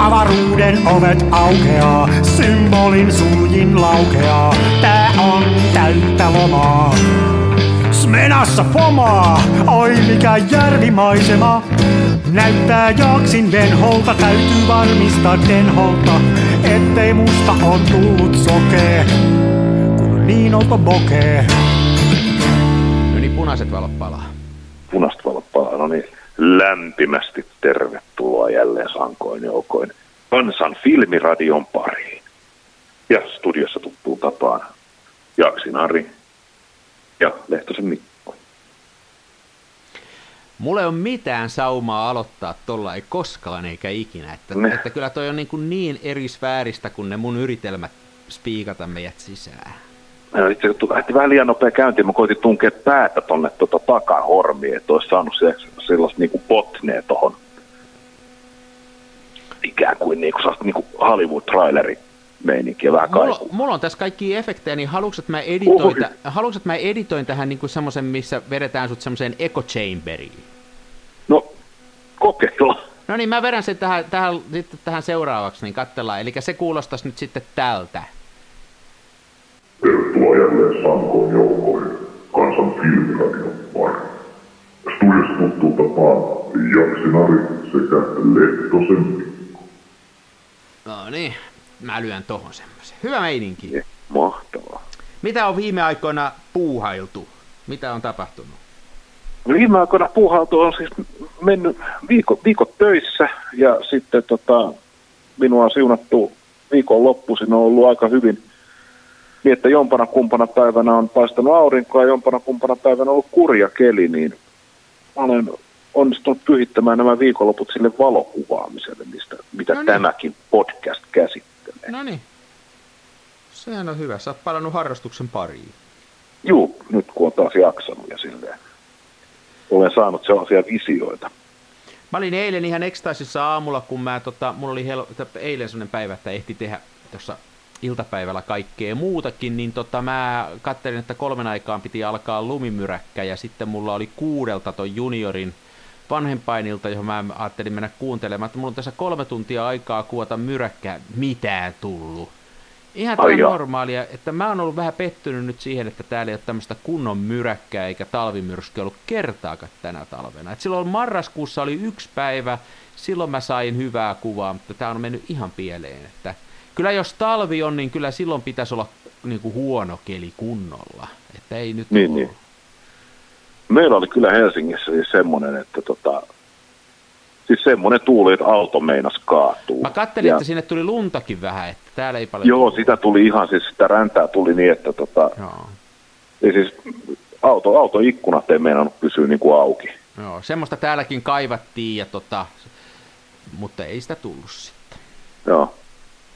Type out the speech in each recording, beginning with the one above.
Avaruuden ovet aukeaa, symbolin suljin laukeaa. Tää on täyttä lomaa. Smenassa fomaa, oi mikä järvimaisema. Näyttää jaksin venholta, täytyy varmistaa denholta, ettei musta on tullut sokee, kun on niin olta bokee. No niin, punaiset valot palaa. Punaiset valot palaa, no niin. Lämpimästi tervetuloa jälleen sankoin joukoin Kansan filmiradion pariin. Ja studiossa tuttuu tapaan Jaksin Ari ja Lehtosen Mikko. Mulla ei ole mitään saumaa aloittaa tuolla, ei koskaan eikä ikinä. Että, ne. että kyllä toi on niin, kuin niin eri sfääristä kuin ne mun yritelmät spiikata meidät sisään. No, itse asiassa lähti vähän liian nopea käyntiin, mä koitin tunkea päätä tonne tota takahormiin, että olisi saanut sellaista niinku potnea tohon ikään kuin, niin kuin, niin kuin Hollywood-traileri meininkiä vähän mulla, mulla on tässä kaikki efektejä, niin haluatko, että mä editoin, tä, haluatko, että mä editoin tähän niin kuin semmoisen, missä vedetään sut semmoiseen echo chamberiin? No, kokeilla. No niin, mä vedän sen tähän, tähän, sitten tähän seuraavaksi, niin katsellaan. Eli se kuulostaisi nyt sitten tältä. Tervetuloa jälleen Sankoon joukkoihin kansan filmiradion pari. Studiossa tuttuu tapaan Jaksi Nari sekä Lehtosen Mikko. No niin, mä lyön tohon semmoisen. Hyvä meininki. Ja, mahtavaa. Mitä on viime aikoina puuhailtu? Mitä on tapahtunut? Viime aikoina puuhailtu on siis mennyt viikot, viikot töissä ja sitten tota, minua on siunattu viikon loppuisin on ollut aika hyvin niin, että jompana kumpana päivänä on paistanut aurinkoa ja jompana kumpana päivänä on ollut kurja keli, niin olen onnistunut pyhittämään nämä viikonloput sille valokuvaamiselle, mistä, mitä no niin. tämäkin podcast käsittelee. No niin. Sehän on hyvä. Sä oot palannut harrastuksen pariin. Juu, nyt kun on taas jaksanut ja silleen. Olen saanut sellaisia visioita. Mä olin eilen ihan ekstaisissa aamulla, kun mä, tota, mulla oli hel- eilen sellainen päivä, että ehti tehdä tuossa iltapäivällä kaikkea muutakin, niin tota, mä katselin, että kolmen aikaan piti alkaa lumimyräkkä ja sitten mulla oli kuudelta ton juniorin vanhempainilta, johon mä ajattelin mennä kuuntelemaan, että mulla on tässä kolme tuntia aikaa kuvata myräkkää, mitään tullut. Ihan tämä normaalia, että mä oon ollut vähän pettynyt nyt siihen, että täällä ei ole tämmöistä kunnon myräkkää eikä talvimyrskyä ollut kertaakaan tänä talvena. Et silloin marraskuussa oli yksi päivä, silloin mä sain hyvää kuvaa, mutta tämä on mennyt ihan pieleen. Että kyllä jos talvi on, niin kyllä silloin pitäisi olla niin kuin huono keli kunnolla. Että ei nyt niin, niin. Meillä oli kyllä Helsingissä siis semmoinen, että tota, siis semmoinen tuuli, että auto meinas kaatuu. Mä kattelin, ja, että sinne tuli luntakin vähän, että täällä ei paljon... Joo, sitä tuli ihan, siis sitä räntää tuli niin, että tota, joo. Siis auto, autoikkunat ei meinannut pysyä niin kuin auki. Joo, semmoista täälläkin kaivattiin, ja tota, mutta ei sitä tullut sitten. Joo.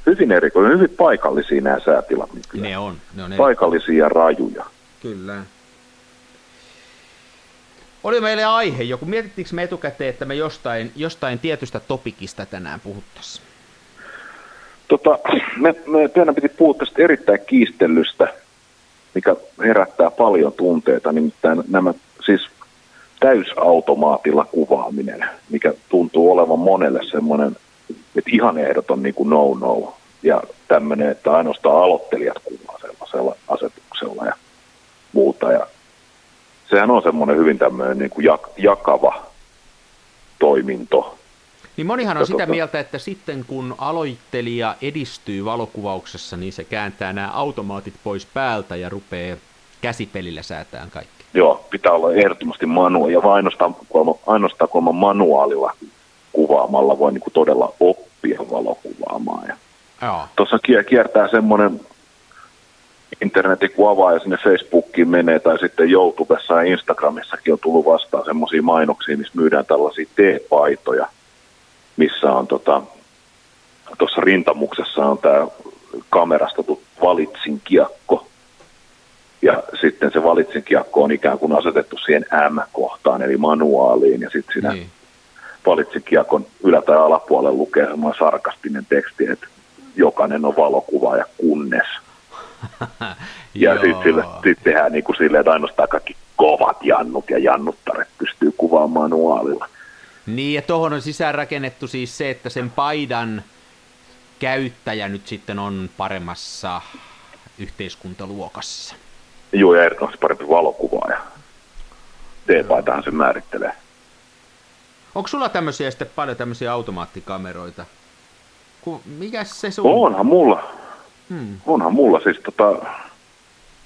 Hyvin erikoinen, hyvin paikallisia nämä säätilat. Ne on. Ne on paikallisia ja rajuja. Kyllä. Oli meille aihe joku. Mietittiinkö me etukäteen, että me jostain, jostain tietystä topikista tänään puhuttaisiin? Tota, me, me tänään piti puhua tästä erittäin kiistellystä, mikä herättää paljon tunteita, nimittäin nämä siis täysautomaatilla kuvaaminen, mikä tuntuu olevan monelle semmoinen, että ihan ehdoton niin kuin no-no. Ja tämmöinen, että ainoastaan aloittelijat kuvaa sellaisella asetuksella ja muuta. Ja sehän on semmoinen hyvin tämmöinen niin kuin jak- jakava toiminto. Niin monihan on ja sitä tota... mieltä, että sitten kun aloittelija edistyy valokuvauksessa, niin se kääntää nämä automaatit pois päältä ja rupeaa käsipelillä säätään kaikki. Joo, pitää olla ehdottomasti manua, ja ainoastaan, ainoastaan kun manuaalilla kuvaamalla voi niin kuin todella oppia valokuvaamaan. Ja Tuossa kiertää semmoinen internetin kun avaa ja sinne Facebookiin menee tai sitten YouTubessa ja Instagramissakin on tullut vastaan semmoisia mainoksia, missä myydään tällaisia T-paitoja, missä on tota, tuossa rintamuksessa on tämä kamerasta valitsin kiekko. Ja sitten se valitsin kiekko on ikään kuin asetettu siihen M-kohtaan, eli manuaaliin, ja sitten siinä niin. Valitsin kiekon ylä- tai alapuolella lukee semmoinen sarkastinen teksti, että jokainen on valokuvaaja kunnes – ja sitten sit tehdään niin kuin silleen, että ainoastaan kaikki kovat jannut ja jannuttaret pystyy kuvaamaan manuaalilla. Niin, ja tuohon on sisään rakennettu siis se, että sen paidan käyttäjä nyt sitten on paremmassa yhteiskuntaluokassa. Joo, ja ehdottomasti parempi valokuvaaja. T-paitahan se määrittelee. Onko sulla tämmöisiä sitten paljon tämmöisiä automaattikameroita? Ku, mikä se sun... Onhan mulla. Hmm. Onhan mulla siis tota,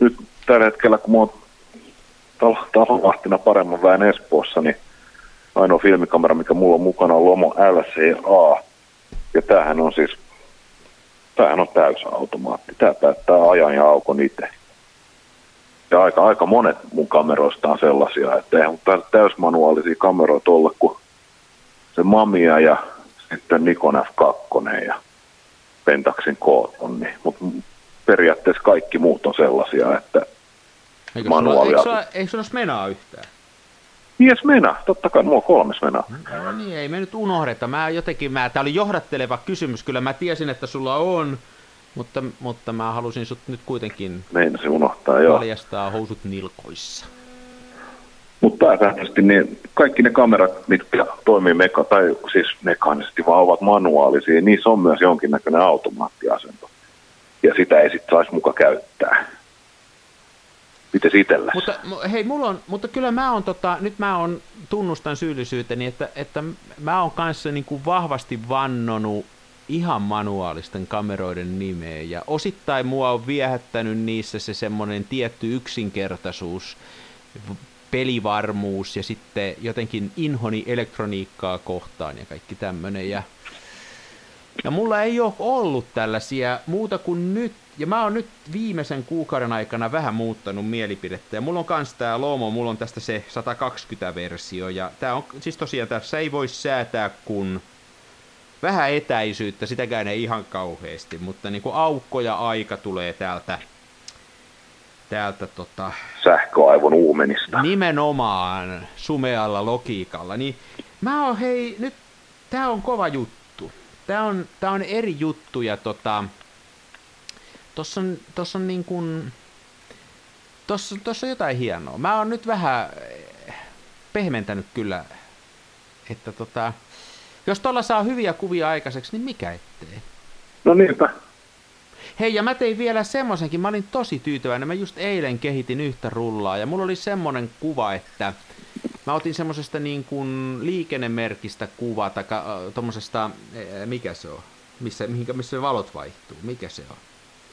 nyt tällä hetkellä, kun mä oon talovahtina paremman väen Espoossa, niin ainoa filmikamera, mikä mulla on mukana, on Lomo LCA. Ja tämähän on siis, tämähän on täysautomaatti. Tämä päättää ajan ja aukon itse. Ja aika, aika monet mun kameroista on sellaisia, että eihän täysmanuaalisia kameroita olla kuin se Mamia ja sitten Nikon F2 ja Pentaxin Kooton. Niin. Mutta periaatteessa kaikki muut on sellaisia, että Eikö manuaalia... Sulla, eikö, sulla, eikö sulla menaa yhtään? Mies mena, totta kai, on kolmes mena. No niin, ei me nyt unohdeta. Mä jotenkin, mä, tää oli johdatteleva kysymys, kyllä mä tiesin, että sulla on, mutta, mutta mä halusin sut nyt kuitenkin se unohtaa, joo. paljastaa housut nilkoissa. Mutta pääsääntöisesti niin kaikki ne kamerat, mitkä toimii meka, tai siis mekaanisesti vaan ovat manuaalisia, niissä on myös jonkinnäköinen automaattiasento. Ja sitä ei sitten saisi muka käyttää. Miten itsellä? Mutta hei, mulla on, mutta kyllä mä on tota, nyt mä on, tunnustan syyllisyyteni, että, että mä oon kanssa niin kuin vahvasti vannonut ihan manuaalisten kameroiden nimeä ja osittain mua on viehättänyt niissä se semmoinen tietty yksinkertaisuus, pelivarmuus ja sitten jotenkin inhoni elektroniikkaa kohtaan ja kaikki tämmöinen ja ja mulla ei ole ollut tällaisia muuta kuin nyt ja mä oon nyt viimeisen kuukauden aikana vähän muuttanut mielipidettä. Ja mulla on kans tää Lomo, mulla on tästä se 120-versio. Ja tää on, siis tosiaan tässä ei voi säätää kun vähän etäisyyttä, sitäkään ei ihan kauheasti, mutta niinku aukko ja aika tulee täältä, täältä tota... Sähköaivon uumenista. Nimenomaan sumealla logiikalla. Niin mä oon hei, nyt tää on kova juttu. Tää on, tää on eri juttu ja tota, Tossa on, tossa on niin kuin, tossa, tossa on jotain hienoa. Mä oon nyt vähän eh, pehmentänyt kyllä, että tota, jos tuolla saa hyviä kuvia aikaiseksi, niin mikä ettei? No niinpä. Hei, ja mä tein vielä semmoisenkin, mä olin tosi tyytyväinen, mä just eilen kehitin yhtä rullaa, ja mulla oli semmoinen kuva, että mä otin semmoisesta niin kuin liikennemerkistä kuva, tai äh, tommosesta, äh, mikä se on, missä, mihinkä, missä valot vaihtuu, mikä se on?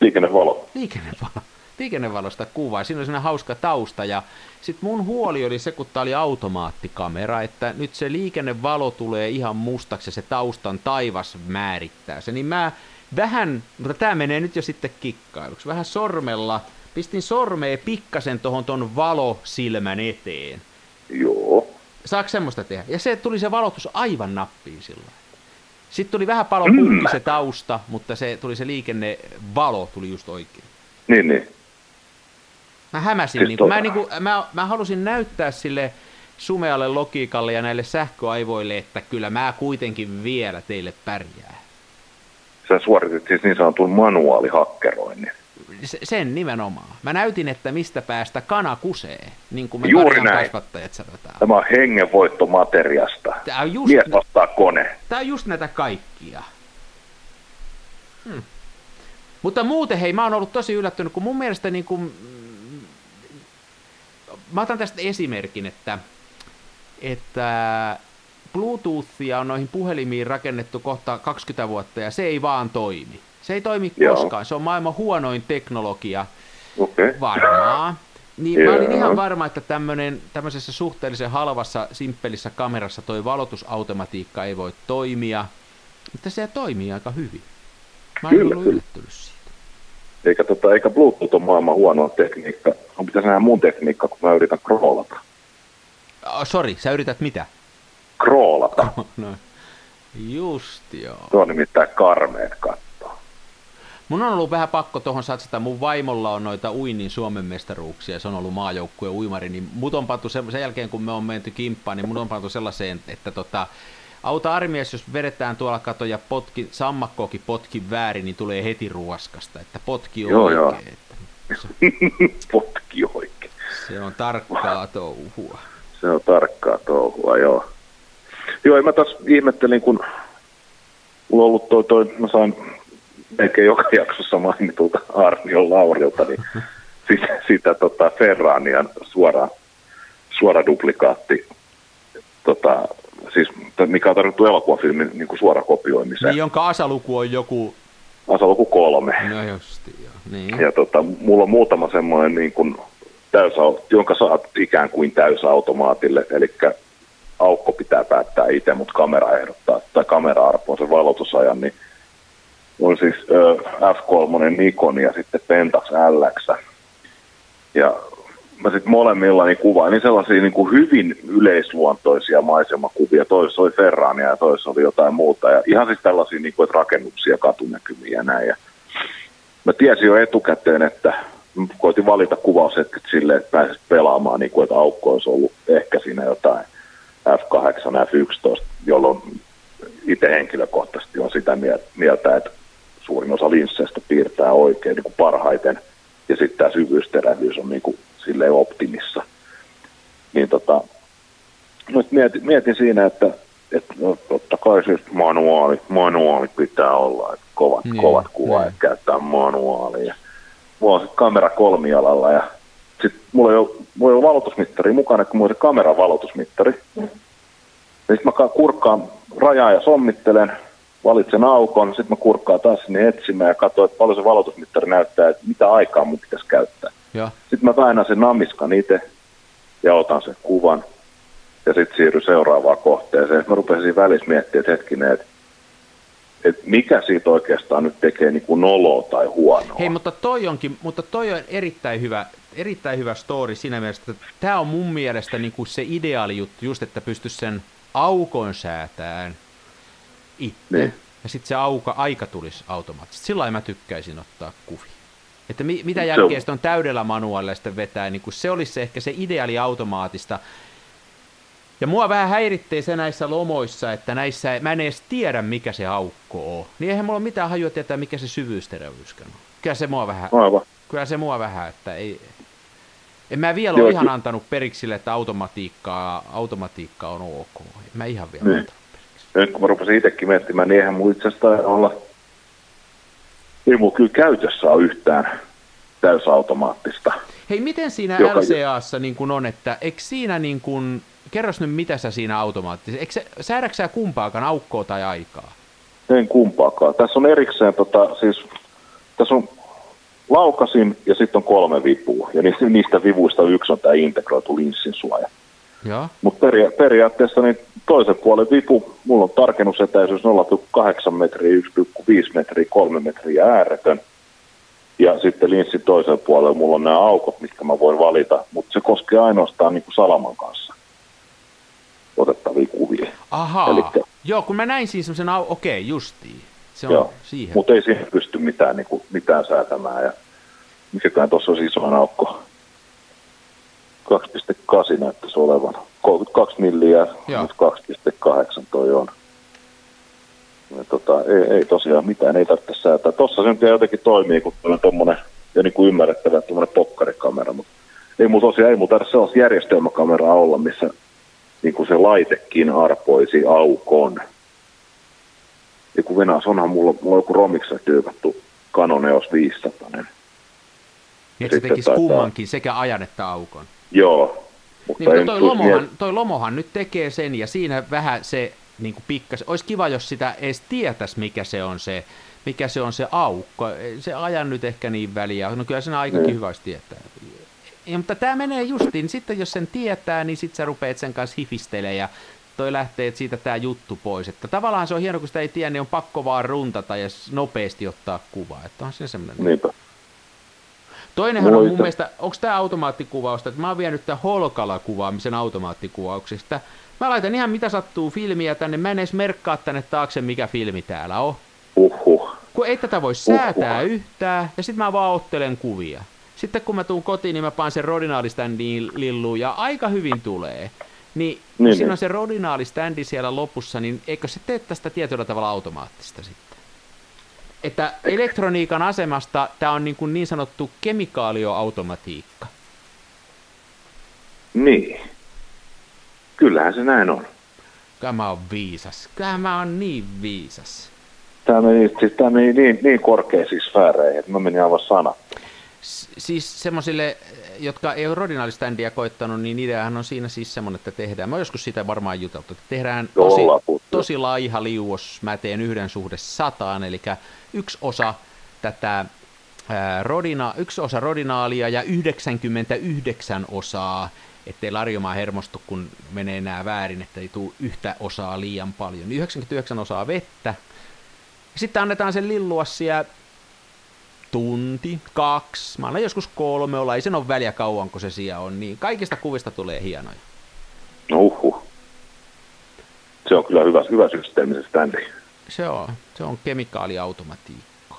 Liikennevalo. Liikennevalo. Liikennevalosta kuvaa. Siinä oli sellainen hauska tausta ja sitten mun huoli oli se, kun tämä oli automaattikamera, että nyt se liikennevalo tulee ihan mustaksi ja se taustan taivas määrittää se. Niin mä vähän, mutta tämä menee nyt jo sitten kikkailuksi, vähän sormella, pistin sormeen pikkasen tuohon ton valosilmän eteen. Joo. Saako semmoista tehdä? Ja se tuli se valotus aivan nappiin silloin. Sitten tuli vähän palo mm. se tausta, mutta se tuli se liikennevalo tuli just oikein. Niin, niin. Mä hämäsin, siis niin kuin, mä, niin kuin, mä, mä halusin näyttää sille sumealle logiikalle ja näille sähköaivoille, että kyllä mä kuitenkin vielä teille pärjää. Sä suoritit siis niin sanotun manuaalihakkeroinnin sen nimenomaan. Mä näytin, että mistä päästä kana kusee, niin kuin me Juuri näin. kasvattajat sanotaan. Tämä on hengenvoittomateriasta. Tämä on just, Mies vastaa kone. Tämä on just näitä kaikkia. Hmm. Mutta muuten, hei, mä oon ollut tosi yllättynyt, kun mun mielestä niin kuin, mä otan tästä esimerkin, että, että Bluetoothia on noihin puhelimiin rakennettu kohta 20 vuotta ja se ei vaan toimi. Se ei toimi Joo. koskaan, se on maailman huonoin teknologia okay. varmaa. Niin yeah. mä olin ihan varma, että tämmöisessä suhteellisen halvassa, simppelissä kamerassa toi valotusautomatiikka ei voi toimia, mutta se toimii aika hyvin. Mä olin ollut yllättynyt siitä. Eikä, tota, eikä Bluetooth ole maailman huono tekniikka. On pitäisi nähdä mun tekniikka, kun mä yritän kroolata. Oh, Sori, sä yrität mitä? Kroolata. no, just joo. Se on nimittäin karmeet kat. Mun on ollut vähän pakko tuohon satsata. Mun vaimolla on noita uinnin Suomen mestaruuksia. Se on ollut maajoukkueen uimari. Niin mut on pantu sen, sen jälkeen, kun me on menty kimppaan, niin mun on pantu sellaiseen, että tota, auta armies, jos vedetään tuolla kato ja potki, sammakkoakin potki väärin, niin tulee heti ruoskasta. Että potki joo, oikein. Joo. Se, potki oikein. Se on tarkkaa touhua. Se on tarkkaa touhua, joo. Joo, mä taas ihmettelin, kun mulla on ollut toi, toi mä sain eikä joka jaksossa mainitulta Arnion Laurilta, niin sitä, sitä tota Ferranian suora, suora duplikaatti, tota, siis, mikä on tarkoitettu elokuvafilmin niin kuin suora kopioimiseen. Niin, jonka asaluku on joku... Asaluku kolme. No justi, joo. Niin. Ja tota, mulla on muutama semmoinen, niin kuin täysauto, jonka saat ikään kuin täysautomaatille, eli aukko pitää päättää itse, mutta kamera ehdottaa, tai kamera arpoo sen valotusajan, niin on siis F3 Nikon ja sitten Pentax LX. Ja mä sitten molemmilla niin kuvaan niin sellaisia niin kuin hyvin yleisluontoisia maisemakuvia. Toisessa oli Ferrania ja toisessa oli jotain muuta. Ja ihan siis tällaisia niin kuin, että rakennuksia, katunäkymiä ja näin. Ja mä tiesin jo etukäteen, että koitin valita kuvaushetket silleen, että pääsis pelaamaan, niin kuin, että aukko olisi ollut ehkä siinä jotain F8, F11, jolloin itse henkilökohtaisesti on sitä mieltä, että suurin osa linsseistä piirtää oikein niin kuin parhaiten, ja sitten tämä syvyysterävyys on niin kuin silleen optimissa. Niin tota, nyt mietin, mietin siinä, että, että no, totta kai siis manuaali, manuaali pitää olla, että kovat, niin, kovat kuvaajat niin. käyttää manuaalia. Mulla on kamera kolmialalla ja sitten mulla ei ole, mulla ei ole valotusmittari mukana, kun mulla on se kameran valotusmittari. Mm. Sitten mä kurkkaan rajaa ja sommittelen, valitsen aukon, sitten mä kurkkaan taas sinne etsimään ja katsoin, että paljon se valotusmittari näyttää, että mitä aikaa mun pitäisi käyttää. Ja. Sitten mä väännän sen namiskan itse ja otan sen kuvan ja sitten siirryn seuraavaan kohteeseen. Mä rupesin siinä välissä miettimään, että hetkinen, että että mikä siitä oikeastaan nyt tekee niin kuin noloa tai huonoa. Hei, mutta toi, onkin, mutta toi on erittäin hyvä, erittäin hyvä story siinä mielessä, että tämä on mun mielestä niin kuin se ideaali juttu, just että pystyisi sen aukon säätään itse. Niin. Ja sitten se auka, aika tulisi automaattisesti. Sillä mä tykkäisin ottaa kuvia. Että mi, mitä jälkeen on täydellä manuaalilla sitten vetää, niin kuin se olisi ehkä se ideaali automaattista. Ja mua vähän häirittää se näissä lomoissa, että näissä mä en edes tiedä, mikä se aukko on. Niin eihän mulla ole mitään hajua tietää, mikä se syvyysterävyyskään on. Kyllä se mua vähän, Aivan. kyllä se mua vähän, että ei, en mä vielä Joo, ole ihan antanut periksi sille, että automatiikkaa, automatiikka on ok. En mä ihan vielä niin. antanut periksi. Nyt kun mä rupesin itsekin miettimään, niin eihän mun itse asiassa olla, ei mulla kyllä käytössä ole yhtään täysautomaattista. Hei, miten siinä joka... LCAssa niin kun on, että eikö siinä niin kun, kerros nyt mitä sä siinä automaattisesti, säädäksä sä kumpaakaan aukkoa tai aikaa? En kumpaakaan. Tässä on erikseen, tota, siis, tässä on laukasin ja sitten on kolme vipua. Ja niistä, niistä vivuista yksi on tämä integroitu linssin suoja. Mutta peria- periaatteessa niin toisen puolen vipu, mulla on tarkennusetäisyys 0,8 metriä, 1,5 metriä, 3 metriä ääretön. Ja sitten linssin toisen puolella mulla on nämä aukot, mitkä mä voin valita, mutta se koskee ainoastaan niin kuin salaman kanssa otettavia kuvia. Ahaa, Elikkä, joo, kun mä näin siis semmoisen, au- okei, okay, justiin. Se on joo, siihen. mutta ei siihen pysty mitään, niin kuin, mitään säätämään. Ja mikäkään tuossa on iso aukko. 2,8 näyttäisi olevan. 32 milliä, nyt 2,8 toi on. Ja tota, ei, ei, tosiaan mitään, ei tarvitse säätää. Tuossa se nyt jotenkin toimii, kun on tuommoinen ja niin kuin ymmärrettävä tuommoinen pokkarikamera, mutta ei mulla tosiaan, ei mulla tarvitse sellaista järjestelmäkameraa olla, missä niin kuin se laitekin arpoisi aukon. Ja kun Venäjässä onhan mulla, mulla on joku Romiksen tyypattu Canon EOS 500. Niin että se tekisi taitaa... kummankin, sekä ajan että aukon. Joo. Mutta niin, toi, lomohan, toi lomohan nyt tekee sen, ja siinä vähän se niin kuin pikkas, olisi kiva, jos sitä edes tietäisi, mikä se on se, mikä se on se aukko. Se ajan nyt ehkä niin väliä. No kyllä sen aikakin niin. hyvä olisi tietää. Ja, mutta tämä menee justiin, sitten jos sen tietää, niin sitten sä rupeat sen kanssa hifistelemään ja toi lähtee siitä tämä juttu pois. Että tavallaan se on hieno, kun sitä ei tiedä, niin on pakko vaan runtata ja nopeasti ottaa kuva. Että on se semmoinen. Niinpä. Toinenhan Mulla on mun mielestä, onko tämä automaattikuvausta, että mä oon vienyt tämän holkala-kuvaamisen automaattikuvauksesta. Mä laitan ihan mitä sattuu filmiä tänne, mä en edes merkkaa tänne taakse, mikä filmi täällä on. Uhuh. Kun ei tätä voi säätää Uhuh. yhtään, ja sitten mä vaan ottelen kuvia. Sitten kun mä tuun kotiin, niin mä paan sen rodinaaliständin lilluun, ja aika hyvin tulee. Niin, niin kun siinä on niin. se rodinaaliständi siellä lopussa, niin eikö se tee tästä tietyllä tavalla automaattista sitten? että elektroniikan asemasta tämä on niin, kuin niin sanottu kemikaalioautomatiikka. Niin. Kyllähän se näin on. Tämä on viisas. Tämä on niin viisas. Tämä meni, siis tämä meni niin, niin korkeisiin sfääreihin, että mä menin aivan sana. Siis semmoisille, jotka ei ole rodinaaliständiä koittanut, niin ideahan on siinä siis semmoinen, että tehdään, mä joskus sitä varmaan juteltu, että tehdään tosi, tosi laiha liuos, mä teen yhden suhde sataan, eli yksi osa tätä ää, rodina, yksi osa rodinaalia ja 99 osaa ettei Larjomaa hermostu, kun menee nämä väärin, että ei tule yhtä osaa liian paljon. 99 osaa vettä. Sitten annetaan sen lillua siellä tunti, kaksi, mä annan joskus kolme olla, ei sen ole väliä kauan, kun se siellä on, niin kaikista kuvista tulee hienoja. No uhu. Se on kyllä hyvä, hyvä systeemi se standi. Se on, se on kemikaaliautomatiikka.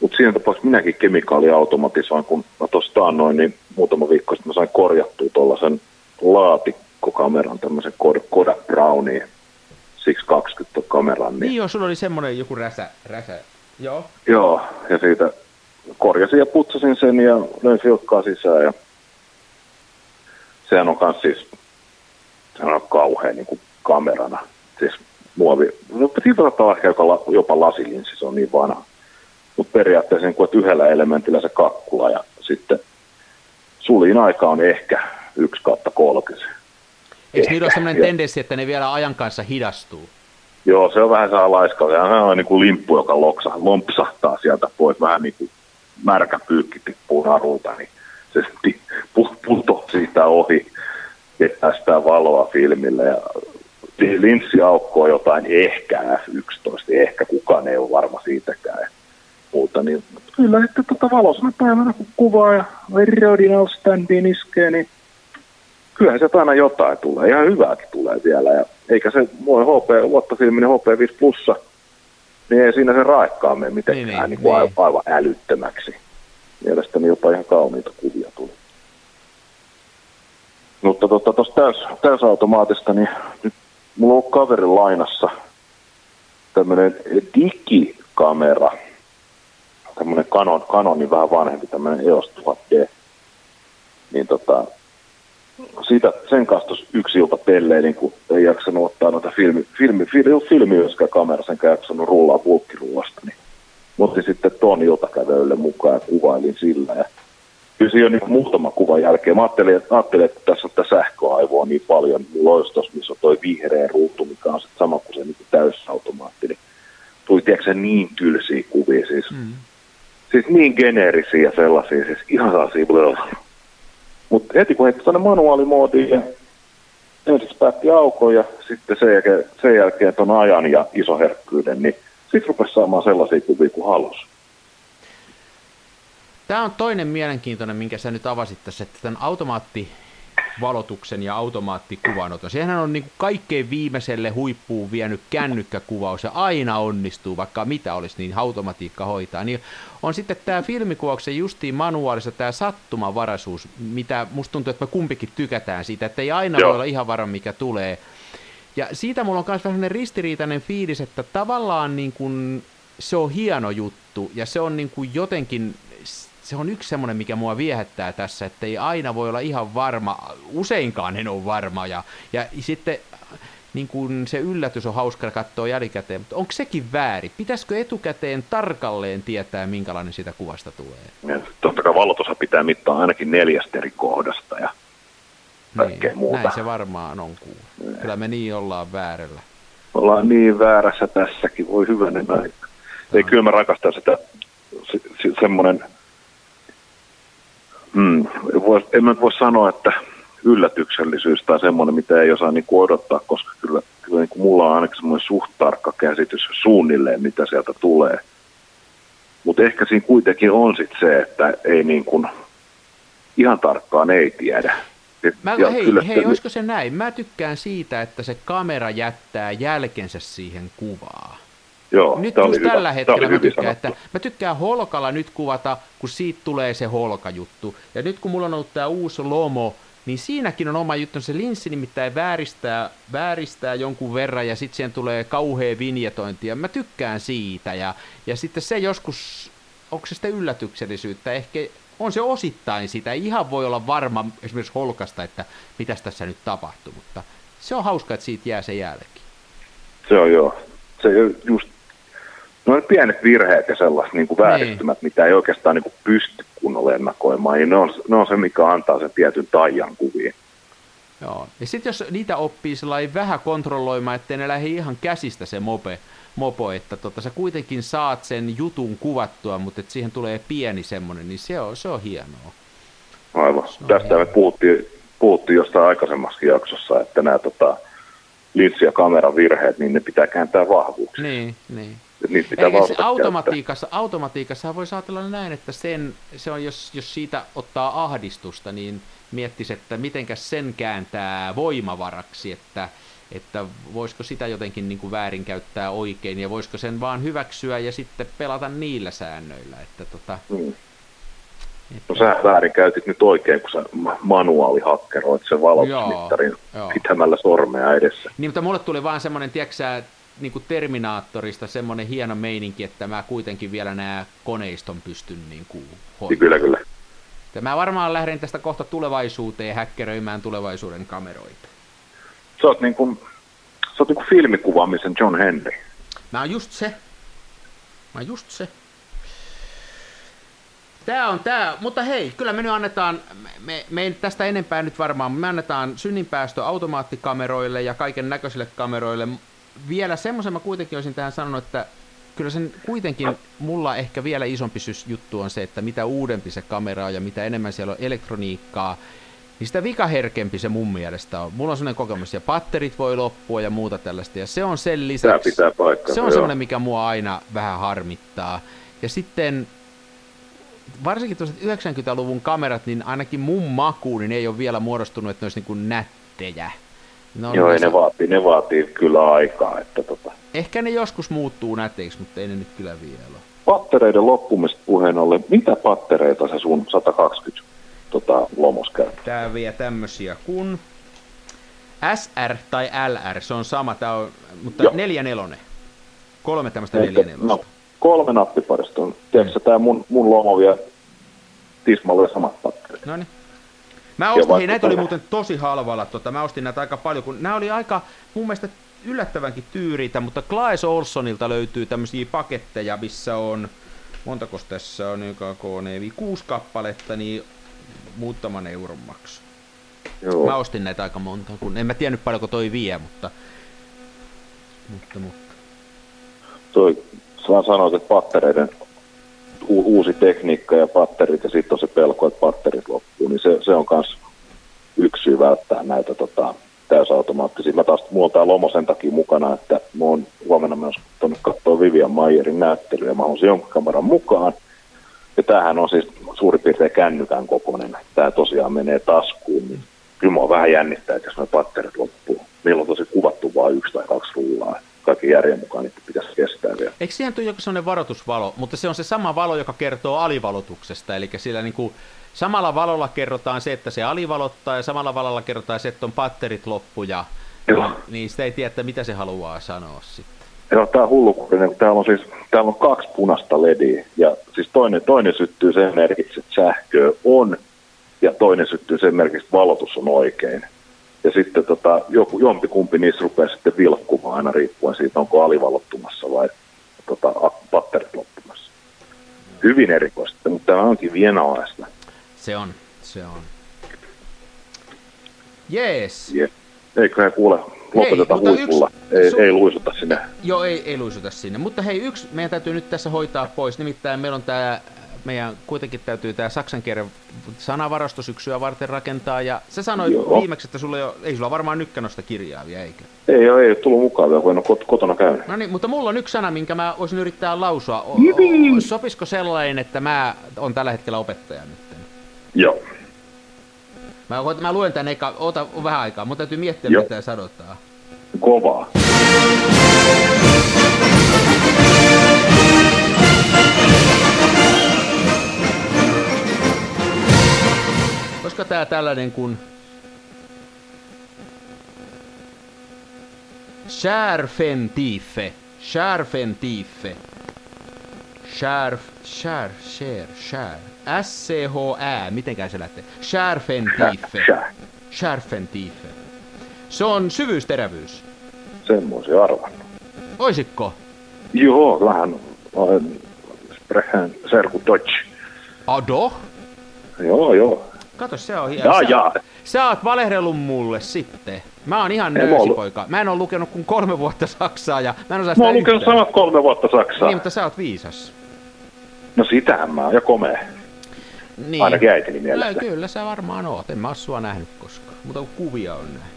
Mutta siinä tapauksessa minäkin kemikaaliautomatisoin, kun mä tuosta noin, niin muutama viikko sitten mä sain korjattua tuollaisen laatikkokameran, tämmöisen Kodak Browniin 620 kameran. Niin, niin joo, sulla oli semmoinen joku räsä, räsä. Joo. Joo, ja siitä korjasin ja putsasin sen ja löin filkkaa sisään ja sehän on kans siis, sehän on kauhean niin kuin kamerana. Siis muovi, no, siitä saattaa ehkä jopa lasilinssi, se on niin vanha mutta periaatteessa niin kuin, että yhdellä elementillä se kakkula ja sitten sulin aika on ehkä 1 kautta 30. Eikö niillä ole sellainen tendenssi, että ne vielä ajan kanssa hidastuu? Joo, se on vähän saa laiska. Se on niin kuin limppu, joka loksa, lompsahtaa sieltä pois. Vähän niin kuin märkä pyykki tippuu narulta, niin se putoaa siitä ohi ja päästään valoa filmille. Ja linssiaukko on jotain ehkä F11, ehkä kukaan ei ole varma siitäkään muuta, niin kyllä että tota valoisena päivänä kun kuvaa ja Rodinal standiin iskee, niin kyllähän se aina jotain tulee, ihan hyvääkin tulee vielä. Ja eikä se mua HP, luottofilminen HP5 plussa, niin ei siinä se raikkaa mene mitenkään niin, niin, niin niin. aivan älyttömäksi. Mielestäni jopa ihan kauniita kuvia tuli. Mutta tuosta tota, täys, täysautomaatista, niin nyt mulla on kaverin lainassa tämmöinen digikamera – tämmöinen Canon, Canonin vähän vanhempi, tämmöinen EOS 1000D. Niin tota, siitä, sen kanssa yksi ilta pelleilin, kun ei jaksanut ottaa noita filmi, filmi, filmi, filmi kamera, sen jaksanut rullaa pulkkirullasta, niin mutta sitten ton iltakävelylle mukaan ja kuvailin sillä. Ja kyllä siinä on niin muutama kuvan jälkeen. Mä ajattelin, että, ajattelin, että tässä on tätä sähköaivoa niin paljon. Olisi tossa, missä on toi vihreä ruutu, mikä on sitten sama kuin se niin täysautomaatti. Niin tuli tiedätkö, niin tylsiä kuvia. Siis mm siis niin geneerisiä sellaisia, siis ihan sellaisia Mutta heti kun heitti tuonne manuaalimoodiin ja ensin päätti aukon ja sitten sen jälkeen, sen jälkeen ton ajan ja isoherkkyyden, niin sitten rupesi saamaan sellaisia kuvia kuin halusi. Tämä on toinen mielenkiintoinen, minkä sä nyt avasit tässä, että tämän automaatti valotuksen ja automaattikuvaanoton. Sehän on niin kuin kaikkein viimeiselle huippuun vienyt kännykkäkuvaus ja aina onnistuu, vaikka mitä olisi, niin automatiikka hoitaa. Niin on sitten tämä filmikuvauksen justiin manuaalissa tämä sattumavaraisuus, mitä musta tuntuu, että me kumpikin tykätään siitä, että ei aina Joo. voi olla ihan varma, mikä tulee. Ja siitä mulla on myös vähän ristiriitainen fiilis, että tavallaan niin kuin se on hieno juttu ja se on niin kuin jotenkin se on yksi semmoinen, mikä mua viehättää tässä, että ei aina voi olla ihan varma, useinkaan en ole varma, ja, ja sitten niin kun se yllätys on hauska katsoa jälkikäteen, mutta onko sekin väärin? Pitäisikö etukäteen tarkalleen tietää, minkälainen siitä kuvasta tulee? Ja totta kai valotusa pitää mittaa ainakin neljästä eri kohdasta ja niin, muuta. Näin se varmaan on. Niin. Kyllä me niin ollaan väärällä. Ollaan niin väärässä tässäkin, voi hyvänen aika. Ei, kyllä mä rakastan sitä se, se, semmoinen Mm, vois, en mä voi sanoa, että yllätyksellisyys tai semmoinen, mitä ei osaa niin kuin odottaa, koska kyllä, kyllä niin kuin mulla on ainakin semmoinen suht tarkka käsitys suunnilleen, mitä sieltä tulee. Mutta ehkä siinä kuitenkin on sit se, että ei niin kuin, ihan tarkkaan ei tiedä. Mä, ja hei, kyllä hei, olisiko se näin? Mä tykkään siitä, että se kamera jättää jälkensä siihen kuvaan. Joo, nyt just hyvä. tällä hetkellä mä tykkään, että mä tykkään holkalla nyt kuvata, kun siitä tulee se holkajuttu. Ja nyt kun mulla on ollut tämä uusi Lomo, niin siinäkin on oma juttu. Se linssi nimittäin vääristää, vääristää jonkun verran ja sitten siihen tulee kauhea vinjetointi. Ja mä tykkään siitä. Ja, ja sitten se joskus, onko se sitten yllätyksellisyyttä? Ehkä on se osittain sitä. Ei ihan voi olla varma esimerkiksi holkasta, että mitäs tässä nyt tapahtuu. Mutta se on hauska, että siitä jää se jälki. Se on joo. Se just noin pienet virheet ja sellaiset niin kuin vääristymät, niin. mitä ei oikeastaan niin kuin pysty kunnolla ennakoimaan, niin ne on, ne on se, mikä antaa sen tietyn taian kuviin. Joo. Ja sitten jos niitä oppii vähän kontrolloimaan, ettei ne lähde ihan käsistä se mope, mopo, että tota, sä kuitenkin saat sen jutun kuvattua, mutta että siihen tulee pieni semmoinen, niin se on, se on hienoa. Aivan. Se on Tästä hienoa. me puhuttiin, puhuttiin jostain aikaisemmassakin jaksossa, että nämä tota, linssi- ja kameran virheet, niin ne pitää kääntää vahvuuksi. Niin, niin. Niitä pitää Eikä se automatiikassa, automatiikassa voi ajatella näin, että sen, se on, jos, jos siitä ottaa ahdistusta, niin miettisi, että mitenkäs sen kääntää voimavaraksi, että, että voisiko sitä jotenkin niin kuin väärinkäyttää oikein ja voisiko sen vaan hyväksyä ja sitten pelata niillä säännöillä. Että tota, mm. että... No sä väärinkäytit nyt oikein, kun sä manuaalihakkeroit sen valotusmittarin pitämällä sormea edessä. Niin, mutta mulle tuli vaan semmoinen, tiedätkö niin kuin Terminaattorista semmoinen hieno meininki, että mä kuitenkin vielä nämä koneiston pystyn niin kuin hoitamaan. Kyllä, kyllä. Mä varmaan lähden tästä kohta tulevaisuuteen häkkeröimään tulevaisuuden kameroita. Sä oot niin kuin, sä oot niin kuin filmikuvaamisen John Henry. Mä oon just se. Mä oon just se. Tää on tää, mutta hei, kyllä me nyt annetaan, me, me ei tästä enempää nyt varmaan, me annetaan synninpäästö automaattikameroille ja kaiken näköisille kameroille. Vielä semmoisen mä kuitenkin olisin tähän sanonut, että kyllä sen kuitenkin mulla ehkä vielä isompi juttu on se, että mitä uudempi se kamera on ja mitä enemmän siellä on elektroniikkaa, niin sitä vikaherkempi se mun mielestä on. Mulla on sellainen kokemus, ja patterit voi loppua ja muuta tällaista, ja se on sen lisäksi, pitää paikkaa, se on semmoinen, mikä mua aina vähän harmittaa. Ja sitten varsinkin tuollaiset 90-luvun kamerat, niin ainakin mun makuun, niin ei ole vielä muodostunut, että ne olisi niin kuin nättejä. No, Joo, ei ne, vaatii, ne vaatii kyllä aikaa. Että tota. Ehkä ne joskus muuttuu näteiksi, mutta ei ne nyt kyllä vielä. Pattereiden loppumista puheen ollen, mitä pattereita se sun 120 tota, lomos käyttää? Tää vie tämmösiä kun SR tai LR, se on sama, tää on, mutta Joo. neljä nelonen. Kolme tämmöistä neljä nelosta. No, kolme nappiparista on. Tiedätkö, mm. tää mun, mun lomo vie tismalle samat patterit. No niin. Mä ostin, hei, näitä oli muuten tosi halvalla, tota, mä ostin näitä aika paljon, kun nämä oli aika mun mielestä yllättävänkin tyyriitä, mutta Klaes Olsonilta löytyy tämmöisiä paketteja, missä on, montako tässä on, joka kooneevi, kuusi kappaletta, niin muutaman euron maksu. Joo. Mä ostin näitä aika monta, kun en mä tiennyt paljonko toi vie, mutta... Mutta, mutta. Toi, sä sanoit, että pattereiden uusi tekniikka ja patterit ja sitten on se pelko, että patterit loppuu, niin se, se on myös yksi syy välttää näitä tota, täysautomaattisia. Mä taas, mulla on tää lomo sen takia mukana, että mä oon huomenna myös tuonne katsoa Vivian Mayerin näyttelyä mä oon jonkun kameran mukaan. Ja tämähän on siis suurin piirtein kännykän kokoinen. Tämä tosiaan menee taskuun, niin kyllä mua vähän jännittää, että jos ne patterit loppuu. Meillä on tosi kuvattu vain yksi tai kaksi rullaa kaikki järjen mukaan niitä pitäisi kestää vielä. Eikö siihen tule joku sellainen varoitusvalo, mutta se on se sama valo, joka kertoo alivalotuksesta, eli sillä niin kuin samalla valolla kerrotaan se, että se alivalottaa ja samalla valolla kerrotaan se, että on patterit loppu ja Joo. niin sitä ei tiedä, että mitä se haluaa sanoa sitten. Joo, tämä on hullukurinen, kun täällä on siis täällä on kaksi punaista lediä ja siis toinen, toinen syttyy sen merkiksi, että sähköä on ja toinen syttyy sen merkiksi, että valotus on oikein. Ja sitten tota, joku, jompikumpi niistä rupeaa sitten vilkkumaan aina riippuen siitä, onko alivalottumassa vai tota, patterit loppumassa. Hyvin erikoista, mutta tämä onkin vienalaista. Se on, se on. Jees. Yeah. Eiköhän kuule, lopetetaan hei, huipulla. Yksi, ei, su- ei luisuta sinne. Joo, ei, ei luisuta sinne. Mutta hei, yksi meidän täytyy nyt tässä hoitaa pois. Nimittäin meillä on tämä meidän kuitenkin täytyy tämä saksan kielen sanavarastosyksyä varten rakentaa, ja sä sanoit Joo. viimeksi, että sulla ei, ole, ei sulla varmaan nykkanosta kirjaa vielä, eikö? Ei ei ole tullut mukaan vielä, kun en ole kotona käynyt. No niin, mutta mulla on yksi sana, minkä mä voisin yrittää lausua. O- o- sopisiko sellainen, että mä on tällä hetkellä opettaja nyt? Joo. Mä, mä luen tän eka, oota vähän aikaa, mutta täytyy miettiä, Joo. mitä sanotaan. Kovaa. Koska tää tällainen kun Schärfentife. Schärfentife. Schärf, schär, schär, schär. S-C-H-Ä, mitenkään se lähtee? Schärfentife. Schärfentife. Se on syvyysterävyys. Semmoisia arvannut. Oisikko? Joo, vähän Sprechen serku Deutsch. Ado? Joo, joo. Kato, se on hieno. Ja, ja. Sä oot valehdellut mulle sitten. Mä oon ihan nöysipoika. Mä en oo lukenut kuin kolme vuotta Saksaa ja mä en osaa sitä Mä oon lukenut samat kolme vuotta Saksaa. Niin, mutta sä oot viisas. No sitähän mä oon ja komea. Niin. Ainakin äitini mielestä. No, kyllä sä varmaan oot. En mä oo sua nähnyt koskaan. Mutta kuvia on nähnyt.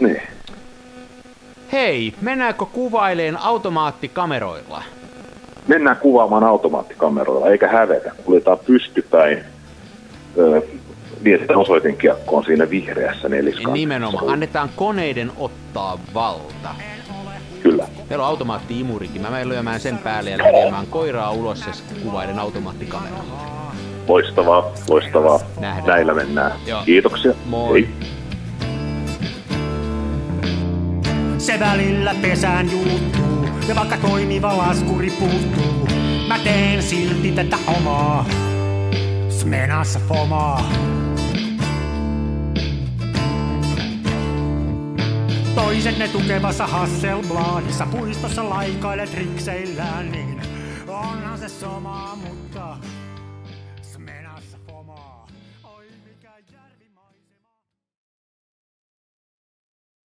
Niin. Hei, mennäänkö kuvaileen automaattikameroilla? Mennään kuvaamaan automaattikameroilla, eikä hävetä. Kuljetaan pystypäin. Öö, niin, että osoitin kiekkoon siinä vihreässä neliskanssa. Nimenomaan. Annetaan koneiden ottaa valta. Kyllä. Meillä on automaatti-imurikin. Mä menen lyömään sen päälle ja lähdemään koiraa ulos ja kuvailen automaattikameralla. Loistavaa, loistavaa. Nähdään. Näillä mennään. Joo. Kiitoksia. Moi. Hei. Se välillä pesään juuttuu, ja vaikka toimiva laskuri puuttuu, mä teen silti tätä omaa. Smenassa fomaa. Toiset ne tukevassa Hasselbladissa puistossa laikailet rikseillään, niin onhan se sama, mutta